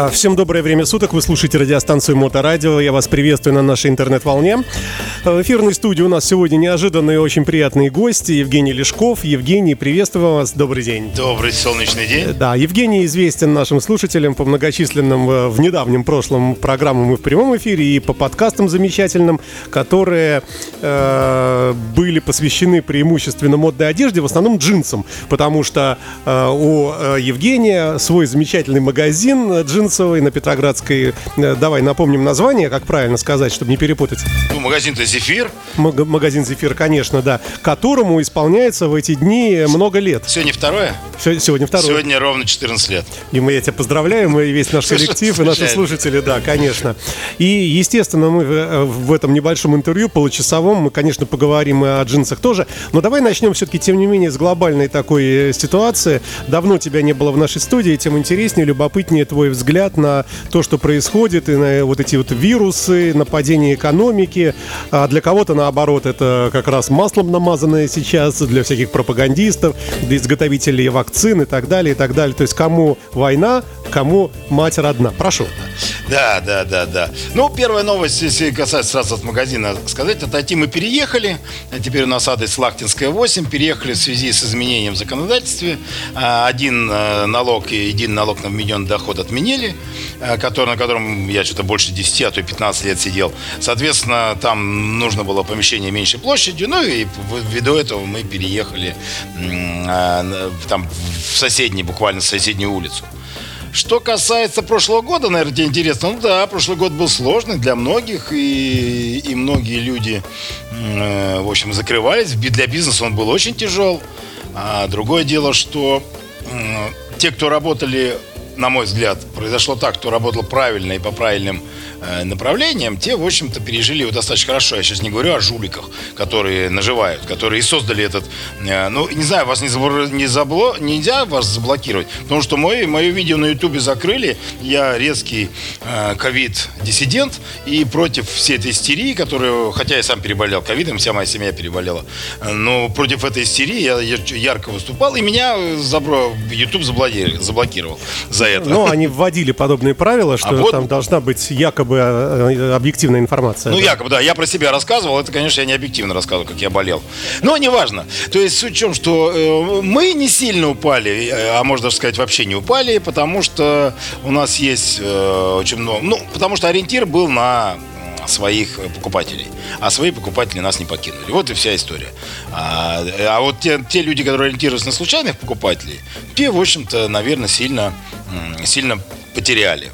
А, всем доброе время суток. Вы слушаете радиостанцию Моторадио. Я вас приветствую на нашей интернет-волне. А, в эфирной студии у нас сегодня неожиданные очень приятные гости. Евгений Лешков. Евгений, приветствую вас. Добрый день. Добрый солнечный день. Да, Евгений известен нашим слушателям по многочисленным э, в недавнем прошлом программам и в прямом эфире, и по подкастам замечательным, которые э, были посвящены преимущественно модной одежде, в основном джинсам, потому что э, у э, Евгения свой замечательный магазин джинсов Мезенцевой на Петроградской. Э, давай напомним название, как правильно сказать, чтобы не перепутать. Ну, магазин-то «Зефир». М- магазин «Зефир», конечно, да. Которому исполняется в эти дни много лет. Сегодня второе? Сегодня второе. Сегодня ровно 14 лет. И мы я тебя поздравляю, мы весь наш коллектив и наши слушатели, да, конечно. И, естественно, мы э, в этом небольшом интервью, получасовом, мы, конечно, поговорим и о джинсах тоже. Но давай начнем все-таки, тем не менее, с глобальной такой э, ситуации. Давно тебя не было в нашей студии, тем интереснее, любопытнее твой взгляд взгляд на то, что происходит, и на вот эти вот вирусы, нападение экономики. А для кого-то, наоборот, это как раз маслом намазанное сейчас, для всяких пропагандистов, для изготовителей вакцин и так далее, и так далее. То есть кому война, кому мать родна. Прошу. Да, да, да, да. Ну, первая новость, если касается сразу от магазина сказать, отойти мы переехали. Теперь у нас адрес Лахтинская 8. Переехали в связи с изменением в законодательстве. А, один э, налог и единый налог на вмененный доход отменили, э, который, на котором я что-то больше 10, а то и 15 лет сидел. Соответственно, там нужно было помещение меньшей площадью. Ну и ввиду этого мы переехали а, там в соседний, буквально в соседнюю улицу. Что касается прошлого года, наверное, тебе интересно. Ну да, прошлый год был сложный для многих, и, и многие люди, э, в общем, закрывались. Для бизнеса он был очень тяжел. А другое дело, что э, те, кто работали на мой взгляд, произошло так, кто работал правильно и по правильным э, направлениям, те, в общем-то, пережили его достаточно хорошо. Я сейчас не говорю о жуликах, которые наживают, которые и создали этот... Э, ну, не знаю, вас не, забл... не забло... нельзя вас заблокировать, потому что мое видео на ютубе закрыли. Я резкий э, ковид-диссидент и против всей этой истерии, которую, хотя я сам переболел ковидом, вся моя семья переболела, но против этой истерии я ярко выступал, и меня забро... YouTube заблокировал за это. Ну, они вводили подобные правила, что а вот... там должна быть якобы э, объективная информация. Ну, да. якобы, да. Я про себя рассказывал. Это, конечно, я не объективно рассказывал, как я болел. Но неважно. То есть суть в чем, что э, мы не сильно упали, э, а можно даже сказать, вообще не упали, потому что у нас есть э, очень много... Ну, потому что ориентир был на своих покупателей. А свои покупатели нас не покинули. Вот и вся история. А, а вот те, те люди, которые ориентируются на случайных покупателей, те, в общем-то, наверное, сильно, сильно потеряли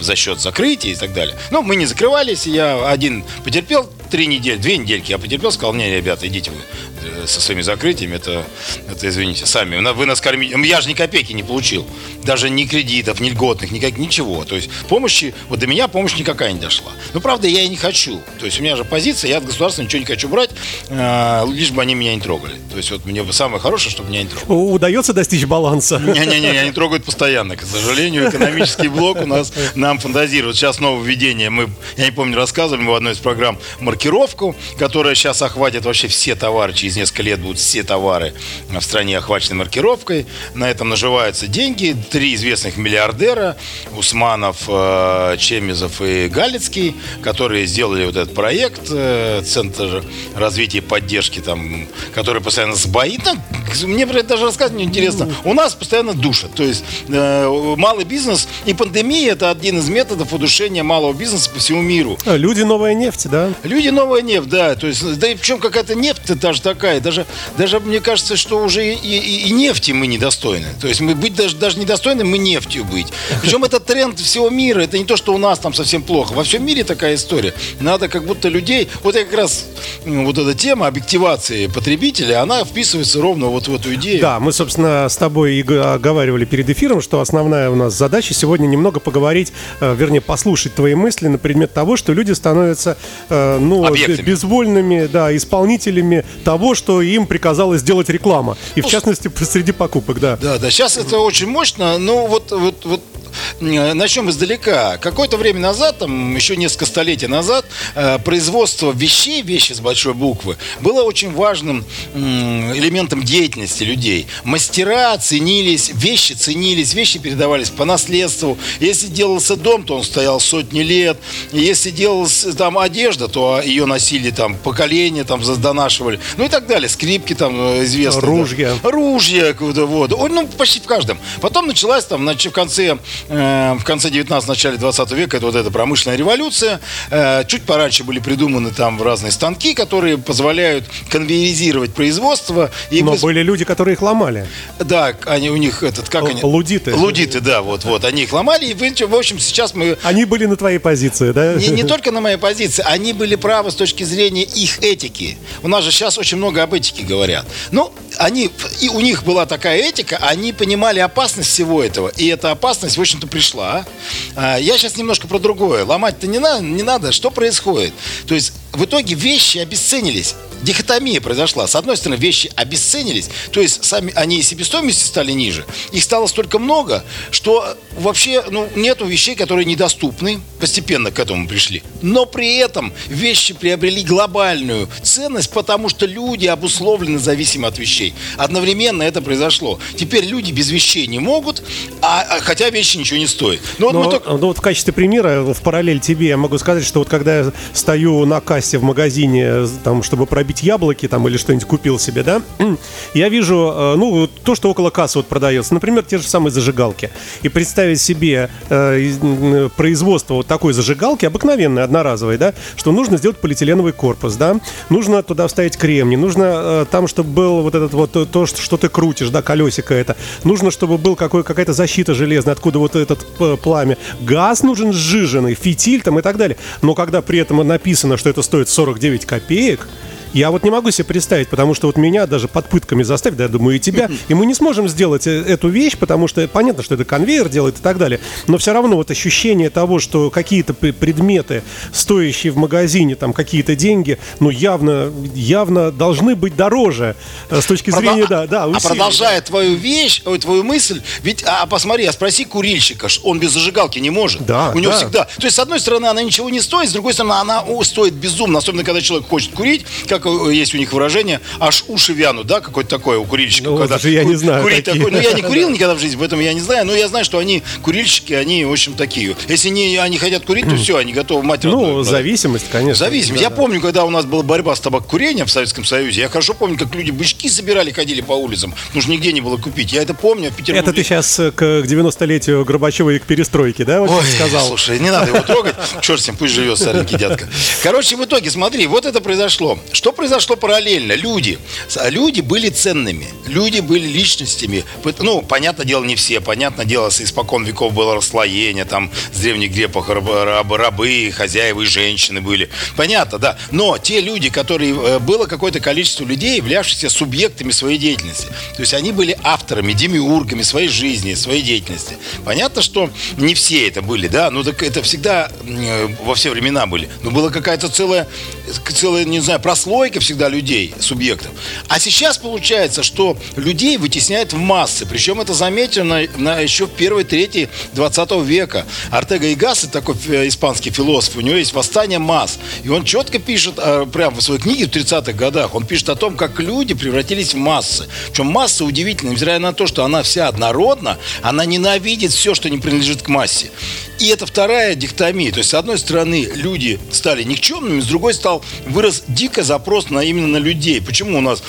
за счет закрытия и так далее. Но мы не закрывались, я один потерпел три недели, две недельки я потерпел, сказал, не, ребята, идите вы э, со своими закрытиями, это, это извините, сами, вы нас кормите, я же ни копейки не получил, даже ни кредитов, ни льготных, никак, ничего, то есть помощи, вот до меня помощь никакая не дошла. Но правда я и не хочу, то есть у меня же позиция, я от государства ничего не хочу брать, э, лишь бы они меня не трогали. То есть вот мне самое хорошее, чтобы меня не трогали. Удается достичь баланса? Не-не-не, они трогают постоянно, к сожалению, экономический блок у нас нам фантазирует. Сейчас нововведение, мы, я не помню, рассказывали мы в одной из программ маркировку, которая сейчас охватит вообще все товары. Через несколько лет будут все товары в стране охвачены маркировкой. На этом наживаются деньги. Три известных миллиардера, Усманов, э, Чемизов и Галицкий, которые сделали вот этот проект, э, Центр развития и поддержки, там, который постоянно сбоит. Ну, мне про это даже рассказывать неинтересно. У нас постоянно душат. То есть э, малый бизнес и пандемия – это один из методов удушения малого бизнеса по всему миру. А, люди – новая нефть, да? Люди новая нефть, да. То есть, да и причем какая-то нефть даже такая. Даже, даже мне кажется, что уже и, и, и нефти мы недостойны. То есть мы быть даже, даже недостойны, мы нефтью быть. Причем это тренд всего мира. Это не то, что у нас там совсем плохо. Во всем мире такая история. Надо как будто людей... Вот я как раз... Вот эта тема объективации потребителя, она вписывается ровно вот в эту идею. Да, мы, собственно, с тобой и оговаривали перед эфиром, что основная у нас задача сегодня немного поговорить, э, вернее, послушать твои мысли на предмет того, что люди становятся, э, ну, Объектами. безвольными да, исполнителями того, что им приказала сделать реклама. И в ну, частности, среди покупок, да. Да, да. Сейчас это очень мощно, но вот, вот, вот начнем издалека. Какое-то время назад, там, еще несколько столетий назад, э, производство вещей, вещи с большой буквы, было очень важным элементом деятельности людей. Мастера ценились, вещи ценились, вещи передавались по наследству. Если делался дом, то он стоял сотни лет. Если делалась там одежда, то ее носили там поколения, там задонашивали. Ну и так далее. Скрипки там э, известны. Ружья. Да. Ружья, вот. Ну, почти в каждом. Потом началась там, значит, в конце, э, в конце 19 начале 20 века, это вот эта промышленная революция. Э, чуть пораньше были придуманы там разные станки, которые позволяют конвейеризировать производство. И Но вы... были люди, которые их ломали. Да, они у них этот, как Л- они? Лудиты. Лудиты, да, вот, вот. Они их ломали, и в общем сейчас мы... Они были на твоей позиции, да? Не, не только на моей позиции, они были правы с точки зрения их этики. У нас же сейчас очень много об этике говорят. Ну, они, и у них была такая этика, они понимали опасность всего этого, и эта опасность, в общем-то, пришла. А, я сейчас немножко про другое. Ломать-то не надо, не надо. Что происходит? То есть в итоге вещи обесценились дихотомия произошла. С одной стороны, вещи обесценились, то есть сами они и себестоимости стали ниже. Их стало столько много, что вообще ну, нету вещей, которые недоступны. Постепенно к этому пришли. Но при этом вещи приобрели глобальную ценность, потому что люди обусловлены зависимы от вещей. Одновременно это произошло. Теперь люди без вещей не могут, а, а хотя вещи ничего не стоят. Но, Но, вот, только... ну, вот в качестве примера, в параллель тебе, я могу сказать, что вот когда я стою на кассе в магазине, там, чтобы пробить бить яблоки там или что-нибудь купил себе, да, я вижу, э, ну, то, что около кассы вот продается, например, те же самые зажигалки. И представить себе э, производство вот такой зажигалки, обыкновенной, одноразовой, да, что нужно сделать полиэтиленовый корпус, да, нужно туда вставить кремний, нужно э, там, чтобы был вот этот вот то, что ты крутишь, да, колесико это, нужно, чтобы был какой, какая-то защита железная, откуда вот этот э, пламя, газ нужен сжиженный, фитиль там и так далее. Но когда при этом написано, что это стоит 49 копеек, я вот не могу себе представить, потому что вот меня даже под пытками заставить, да, я думаю, и тебя, и мы не сможем сделать э, эту вещь, потому что понятно, что это конвейер делает и так далее, но все равно вот ощущение того, что какие-то предметы, стоящие в магазине, там какие-то деньги, ну явно, явно должны быть дороже э, с точки зрения, Продол... да, да. Усилий, а продолжая твою вещь, ой, твою мысль, ведь, а, а посмотри, а спроси курильщика, он без зажигалки не может. Да, У него да. всегда. То есть, с одной стороны, она ничего не стоит, с другой стороны, она о, стоит безумно, особенно когда человек хочет курить, как как есть у них выражение, аж уши вянут, да, какое-то такое у курильщиков. Ну, когда я не знаю. Курить такой. Ну, я не курил никогда в жизни, поэтому я не знаю, но я знаю, что они, курильщики, они, в общем, такие. Если не, они хотят курить, то все, они готовы мать Ну, зависимость, конечно. Зависимость. Да, я помню, когда у нас была борьба с табакокурением в Советском Союзе, я хорошо помню, как люди бычки собирали, ходили по улицам, потому что нигде не было купить. Я это помню. А это ты сейчас к 90-летию Горбачева и к перестройке, да, вот Ой, сказал? слушай, не надо его трогать. Черт с ним, пусть живет старенький дядка. Короче, в итоге, смотри, вот это произошло. Что произошло параллельно? люди. Люди были ценными, люди были личностями. Ну, понятное дело, не все. Понятное дело, с испокон веков было расслоение, там с древних греков рабы, рабы, хозяева и женщины были. Понятно, да. Но те люди, которые... Э, было какое-то количество людей, являвшихся субъектами своей деятельности. То есть они были авторами, демиургами своей жизни, своей деятельности. Понятно, что не все это были, да, ну так это всегда э, во все времена были. Но была какая-то целая, целая, не знаю, прослойка всегда людей, субъектов. А сейчас получается, что людей вытесняют в массы. Причем это заметено на, еще в первой трети 20 века. Артега и Гасс, такой э, испанский философ, у него есть «Восстание масс». И он четко пишет, э, прямо в своей книге в 30-х годах, он пишет о том, как люди превратились в массы. Причем масса удивительна, невзирая на то, что она вся однородна, она ненавидит все, что не принадлежит к массе. И это вторая дихтомия. То есть, с одной стороны, люди стали никчемными, с другой стал вырос дико запрос на именно на людей. Почему у нас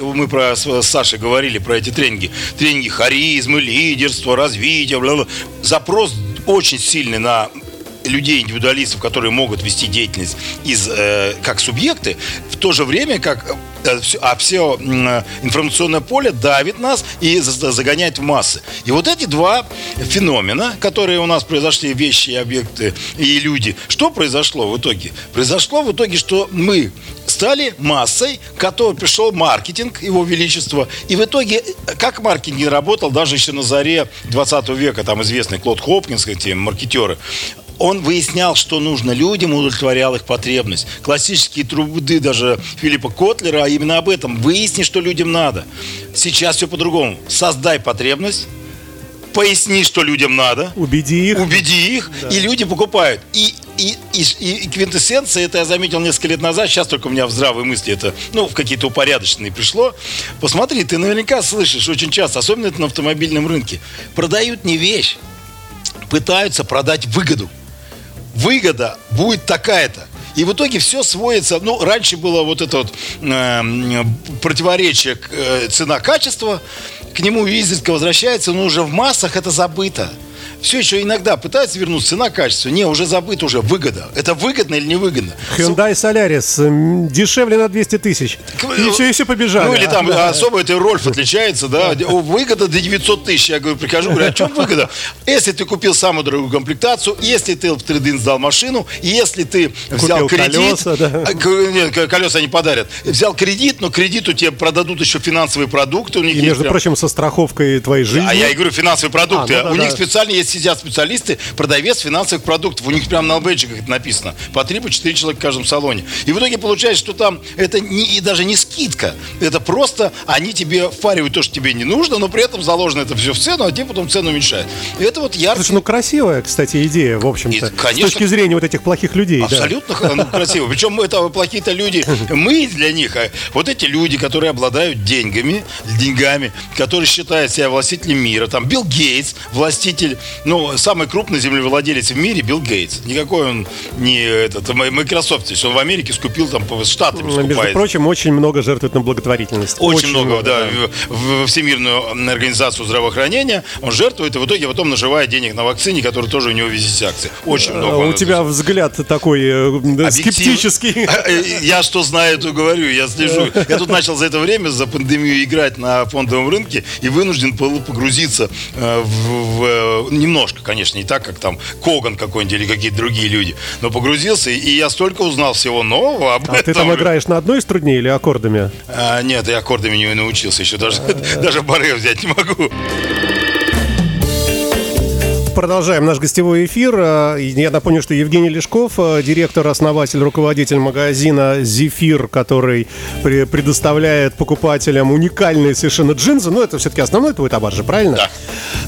мы про, с Сашей говорили про эти тренинги. Тренинги харизмы, лидерства, развития. Бла -бла. Запрос очень сильный на людей, индивидуалистов, которые могут вести деятельность из, э, как субъекты, в то же время как э, а все информационное поле давит нас и загоняет в массы. И вот эти два феномена, которые у нас произошли, вещи, объекты и люди, что произошло в итоге? Произошло в итоге, что мы стали массой, который пришел маркетинг, его величество. И в итоге, как маркетинг работал, даже еще на заре 20 века, там известный Клод Хопкинс, эти маркетеры, он выяснял, что нужно людям, удовлетворял их потребность. Классические труды даже Филиппа Котлера а именно об этом. Выясни, что людям надо. Сейчас все по-другому. Создай потребность, поясни, что людям надо. Убеди их. Убеди их, да. и люди покупают. И, и, и, и квинтэссенция, это я заметил несколько лет назад, сейчас только у меня в здравой мысли это, ну, в какие-то упорядоченные пришло. Посмотри, ты наверняка слышишь очень часто, особенно это на автомобильном рынке, продают не вещь, пытаются продать выгоду. Выгода будет такая-то. И в итоге все сводится, ну, раньше было вот это вот э, противоречие э, цена-качество, к нему изредка возвращается, но уже в массах это забыто все еще иногда пытаются вернуть цена качество. Не, уже забыт уже выгода. Это выгодно или невыгодно? Hyundai Solaris дешевле на 200 тысяч. И все, и все побежали. Ну или там да. особо это Рольф отличается, да. Выгода до 900 тысяч. Я говорю, прихожу, говорю, а чем выгода? Если ты купил самую дорогую комплектацию, если ты в трейдинг сдал машину, если ты взял Купил кредит, колеса, да. А, нет, колеса не подарят. Взял кредит, но кредиту тебе продадут еще финансовые продукты. У них и, между прям... прочим, со страховкой твоей жизни. А я и говорю, финансовые продукты. А, ну, да, у да, них да. специально есть сидят специалисты, продавец финансовых продуктов. У них прямо на бейджиках это написано. По 3 по 4 человека в каждом салоне. И в итоге получается, что там это не, и даже не скидка. Это просто они тебе впаривают то, что тебе не нужно, но при этом заложено это все в цену, а тебе потом цену уменьшают. И это вот ярко. Слушай, ну красивая, кстати, идея, в общем-то. Конечно, с точки зрения вот этих плохих людей. Абсолютно да. ну, красиво. Причем это плохие-то люди, мы для них, а вот эти люди, которые обладают деньгами, деньгами, которые считают себя властителем мира, там Билл Гейтс, властитель ну, самый крупный землевладелец в мире Билл Гейтс. Никакой он не этот, Microsoft, он в Америке скупил там по штатам ну, скупает. Между прочим, очень много жертвует на благотворительность. Очень, очень много, много, да. да. В, Всемирную организацию здравоохранения он жертвует, и в итоге потом наживает денег на вакцине, который тоже у него везет акции. Очень а, много. У тебя взгляд такой э, скептический. Э, я что знаю, то говорю, я слежу. Я тут начал за это время, за пандемию играть на фондовом рынке и вынужден был погрузиться э, в, в немножко, конечно, не так, как там Коган какой-нибудь или какие-то другие люди, но погрузился, и я столько узнал всего нового об а этом. ты там играешь на одной струне или аккордами? А, нет, я аккордами не научился еще, даже, даже баре взять не могу продолжаем наш гостевой эфир. Э, я напомню, что Евгений Лешков, э, директор, основатель, руководитель магазина «Зефир», который предоставляет покупателям уникальные совершенно джинсы. Ну, это все-таки основной твой товар же, правильно?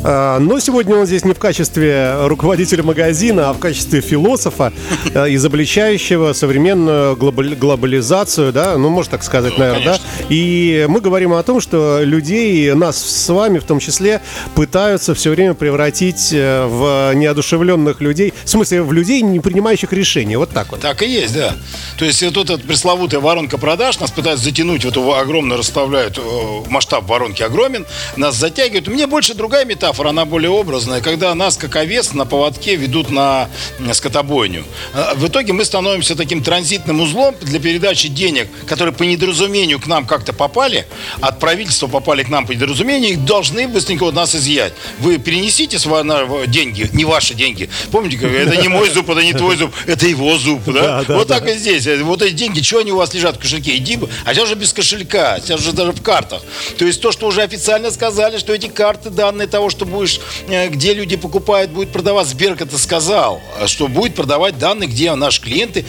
Да. Э, но сегодня он здесь не в качестве руководителя магазина, а в качестве философа, изобличающего современную глобализацию, да, ну, можно так сказать, ну, наверное, конечно. да. И мы говорим о том, что людей, нас с вами в том числе, пытаются все время превратить в неодушевленных людей, в смысле, в людей, не принимающих решения. Вот так вот. Так и есть, да. То есть вот эта пресловутая воронка продаж нас пытаются затянуть в эту огромную, расставляют, э, масштаб воронки огромен, нас затягивают. Мне больше другая метафора, она более образная, когда нас, как овец, на поводке ведут на скотобойню. А, в итоге мы становимся таким транзитным узлом для передачи денег, которые по недоразумению к нам как-то попали, от правительства попали к нам по недоразумению, их должны быстренько от нас изъять. Вы перенесите свой, деньги, не ваши деньги. Помните, как это не мой зуб, это не твой зуб, это его зуб, да? да, да вот да. так и здесь. Вот эти деньги, что они у вас лежат в кошельке? Иди, а сейчас уже без кошелька, сейчас уже даже в картах. То есть то, что уже официально сказали, что эти карты, данные того, что будешь, э, где люди покупают, будет продавать, Сберг это сказал, что будет продавать данные, где наши клиенты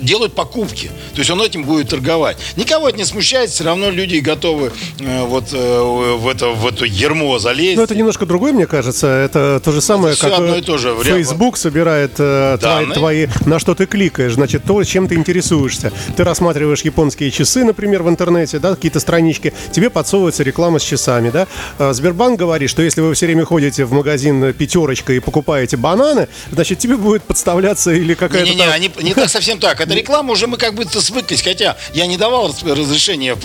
делают покупки. То есть он этим будет торговать. Никого это не смущает, все равно люди готовы э, вот э, в, это, в эту ермо залезть. Но это немножко другое, мне кажется. Это то же самое, это как одно и то же. Facebook собирает э, твои, твои, на что ты кликаешь, значит, то, чем ты интересуешься. Ты рассматриваешь японские часы, например, в интернете, да, какие-то странички, тебе подсовывается реклама с часами, да. А Сбербанк говорит, что если вы все время ходите в магазин пятерочка и покупаете бананы, значит, тебе будет подставляться или какая-то... Не, не, не, там... не так совсем так. Это реклама уже мы как будто свыклись. Хотя я не давал разрешения.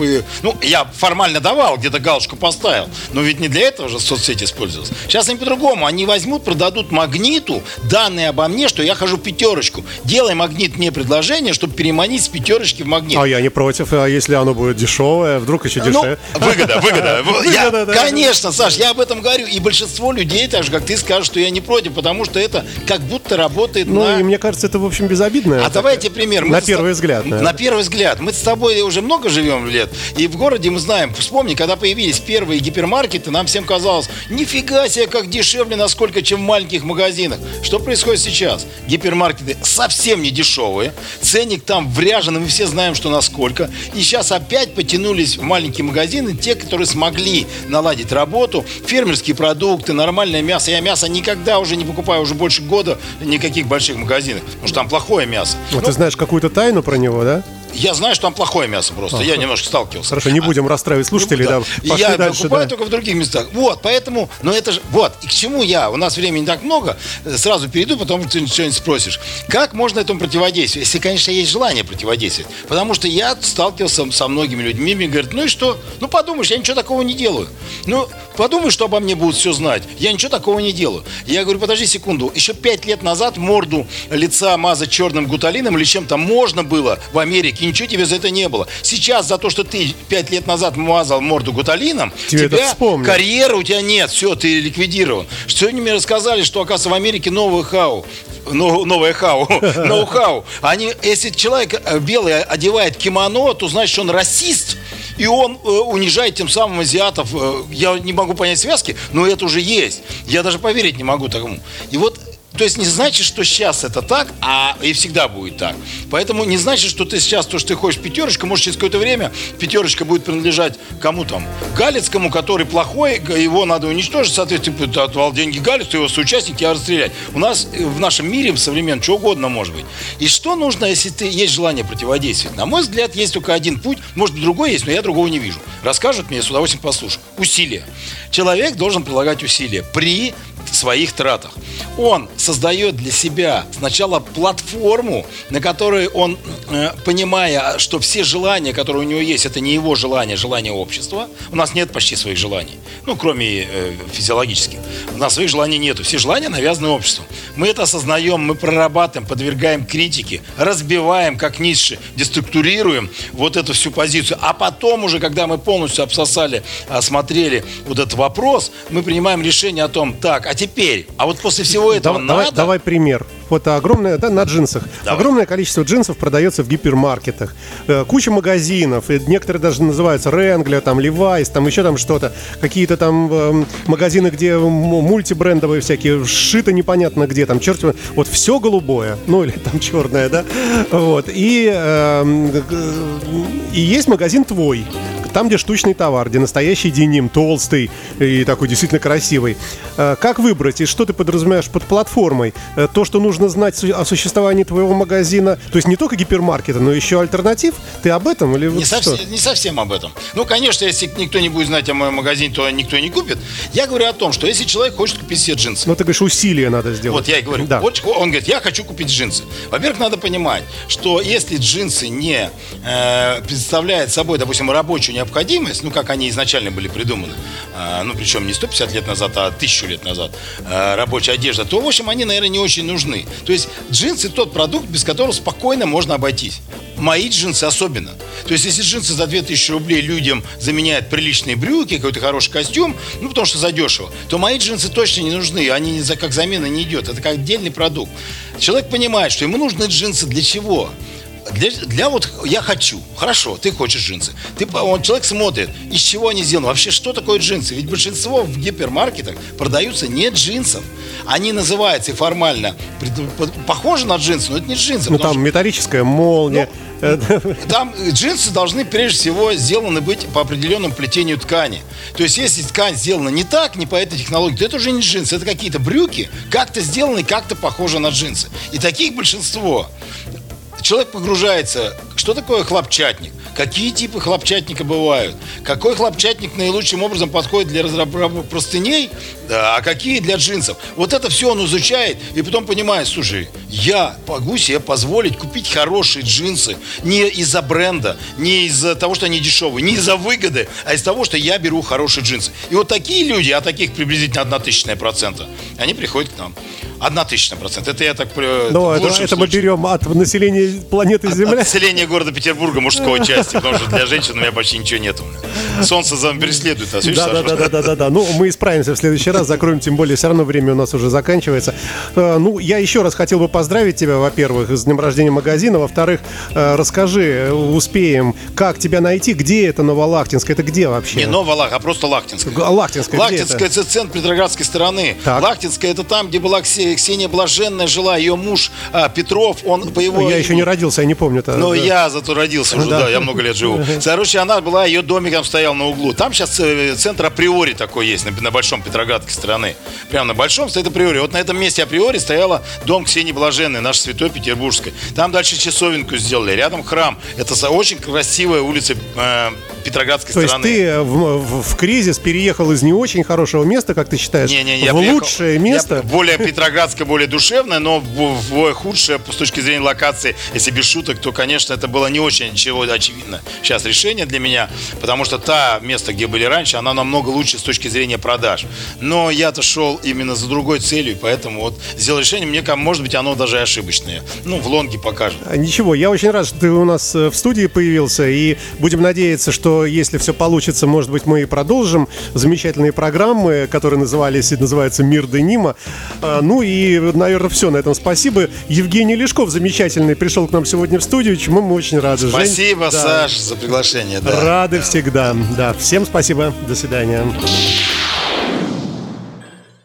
Ну, я формально давал, где-то галочку поставил. Но ведь не для этого же соцсети использовался. Сейчас они по-другому. Они возьмут, продадут магниту данные обо мне, что я хожу пятерочку. Делай магнит мне предложение, чтобы переманить с пятерочки в магнит. А я не против. А если оно будет дешевое, вдруг еще ну, дешевле? Ну, выгода, выгода. Я, конечно, Саш, я об этом говорю. И большинство людей, так же, как ты скажешь, что я не против, потому что это как будто работает ну, на... и мне кажется, это, в общем, безобидно. А давайте пример. Мы на первый взгляд. На первый взгляд. Мы с тобой уже много живем лет, и в городе мы знаем, вспомни, когда появились первые гипермаркеты, нам всем казалось, нифига себе, как дешевле, насколько, чем в маленьких магазинах. Что происходит сейчас? Гипермаркеты совсем не дешевые, ценник там вряжен, и мы все знаем, что насколько. И сейчас опять потянулись в маленькие магазины те, которые смогли наладить работу, фермерские продукты, нормальное мясо. Я мясо никогда уже не покупаю, уже больше года никаких больших магазинах, потому что там плохое мясо. Ну, ты знаешь какую-то тайну про него, да? Я знаю, что там плохое мясо просто. А, я немножко сталкивался. Хорошо, не будем расстраивать слушателей. Да. Да. Я дальше, покупаю да. только в других местах. Вот, поэтому, но это же, вот, и к чему я? У нас времени не так много. Сразу перейду, потом ты что-нибудь спросишь. Как можно этому противодействовать? Если, конечно, есть желание противодействовать. Потому что я сталкивался со многими людьми, мне говорят, ну и что? Ну подумаешь, я ничего такого не делаю. Ну, подумай, что обо мне будут все знать. Я ничего такого не делаю. Я говорю, подожди секунду. Еще пять лет назад морду лица мазать черным гуталином или чем-то можно было в Америке. Ничего тебе за это не было. Сейчас за то, что ты пять лет назад мазал морду гуталином, тебе тебя карьера у тебя нет. Все, ты ликвидирован. Сегодня мне рассказали, что, оказывается, в Америке новый хау новое хау, ноу-хау. Они, если человек э, белый одевает кимоно, то значит, что он расист, и он э, унижает тем самым азиатов. Э, я не могу понять связки, но это уже есть. Я даже поверить не могу такому. И вот то есть не значит, что сейчас это так, а и всегда будет так. Поэтому не значит, что ты сейчас, то, что ты хочешь пятерочка, может через какое-то время пятерочка будет принадлежать кому там? Галицкому, который плохой, его надо уничтожить, соответственно, ты отвал деньги Галицу, его соучастник, тебя расстрелять. У нас э, в нашем мире современном что угодно может быть. И что нужно, если ты есть желание противодействовать? На мой взгляд, есть только один путь, может другой есть, но я другого не вижу. Расскажут мне, с удовольствием послушаю. Усилия. Человек должен прилагать усилия при своих тратах. Он создает для себя сначала платформу, на которой он, э, понимая, что все желания, которые у него есть, это не его желания, желания общества. У нас нет почти своих желаний, ну, кроме э, физиологических. У нас своих желаний нету. Все желания навязаны обществом. Мы это осознаем, мы прорабатываем, подвергаем критике, разбиваем, как Ницше, деструктурируем вот эту всю позицию. А потом уже, когда мы полностью обсосали, осмотрели вот этот вопрос, мы принимаем решение о том, так, а теперь, а вот после всего этого давай, надо... Давай, давай пример. Вот огромное, да, на джинсах. Давай. Огромное количество джинсов продается в гипермаркетах. Э, куча магазинов. некоторые даже называются Ренглер, там, Levi's, там еще там что-то. Какие-то там э, магазины, где мультибрендовые всякие, сшито непонятно где, там, черт Вот все голубое. Ну, или там черное, да? Вот. И, э, и есть магазин твой там, где штучный товар, где настоящий деним, толстый и такой действительно красивый. Э, как выбрать и что ты подразумеваешь под платформой? Э, то, что нужно знать о существовании твоего магазина, то есть не только гипермаркета, но еще альтернатив? Ты об этом или не, совсем, не совсем об этом. Ну, конечно, если никто не будет знать о моем магазине, то никто не купит. Я говорю о том, что если человек хочет купить себе джинсы. Ну, ты говоришь, усилия надо сделать. Вот я и говорю. Да. Вот он говорит, я хочу купить джинсы. Во-первых, надо понимать, что если джинсы не э, представляют собой, допустим, рабочую необходимость, ну, как они изначально были придуманы, э, ну, причем не 150 лет назад, а 1000 лет назад, э, рабочая одежда, то, в общем, они, наверное, не очень нужны. То есть джинсы тот продукт, без которого спокойно можно обойтись. Мои джинсы особенно. То есть, если джинсы за 2000 рублей людям заменяют приличные брюки, какой-то хороший костюм, ну, потому что задешево, то мои джинсы точно не нужны. Они как замена не идет. Это как отдельный продукт. Человек понимает, что ему нужны джинсы для чего? Для, для вот я хочу. Хорошо, ты хочешь джинсы. Ты, он, человек смотрит, из чего они сделаны. Вообще, что такое джинсы? Ведь большинство в гипермаркетах продаются не джинсов. Они называются формально похожи на джинсы, но это не джинсы. Ну там что... металлическая молния. Ну, там джинсы должны прежде всего сделаны быть по определенному плетению ткани. То есть, если ткань сделана не так, не по этой технологии, то это уже не джинсы, это какие-то брюки, как-то сделаны, как-то похожи на джинсы. И таких большинство человек погружается, что такое хлопчатник, какие типы хлопчатника бывают, какой хлопчатник наилучшим образом подходит для разработки простыней, а какие для джинсов. Вот это все он изучает и потом понимает, слушай, я могу себе позволить купить хорошие джинсы не из-за бренда, не из-за того, что они дешевые, не из-за выгоды, а из-за того, что я беру хорошие джинсы. И вот такие люди, а таких приблизительно одна тысячная процента, они приходят к нам. Одна тысяча процент. Это я так... э, Ну, это, это мы берем от населения планеты Земля. Население города Петербурга, мужского части, потому что для женщин у меня почти ничего нету. Солнце за мной преследует нас, видишь, Да, да, Саша? да, да, да, да, да. Ну, мы исправимся в следующий раз, закроем, тем более, все равно время у нас уже заканчивается. Э, Ну, я еще раз хотел бы поздравить тебя, во-первых, с днем рождения магазина. Во-вторых, э, расскажи, успеем, как тебя найти, где это Новолахтинск, это где вообще? Не Новолах, а просто Лахтинская. Г- Лахтинская, Лахтинская это центр Петроградской стороны. Так. Лахтинская это там, где была Ксе- Ксения Блаженная жила, ее муж а, Петров, он по его... Я еще не родился, я не помню. это, Ну, да. я зато родился уже, Да. да. я много лет живу. Короче, она была, ее домик там стоял на углу. Там сейчас центр априори такой есть, на, на Большом Петроградской стороны. Прямо на Большом стоит априори. Вот на этом месте априори стояла дом Ксении Блаженной, наш святой Петербургской. Там дальше часовенку сделали, рядом храм. Это очень красивая улица э, Петроградской То есть стороны. ты в, в- в кризис переехал из не очень хорошего места, как ты считаешь, Не, не, я в приехал- лучшее я место? более Петроградское, более душевное, но худшее с точки зрения локации, если без шуток, то, конечно, это было не очень чего очевидно. Сейчас решение для меня, потому что та место, где были раньше, она намного лучше с точки зрения продаж. Но я-то шел именно за другой целью, поэтому вот сделал решение, мне может быть, оно даже ошибочное. Ну, в лонге покажет. А, Ничего, я очень рад, что ты у нас э, в студии появился, и будем надеяться, что если все получится, может быть, мы и продолжим замечательные программы, которые назывались и называются «Мир Денима». А, Ну и, наверное, все на этом. Спасибо. Евгений Лешков замечательный пришел к нам сегодня в студию, чему мы очень рады. Жень, Спасибо, да, Саш, за приглашение. Да. Рады всегда. Да, всем спасибо. До свидания.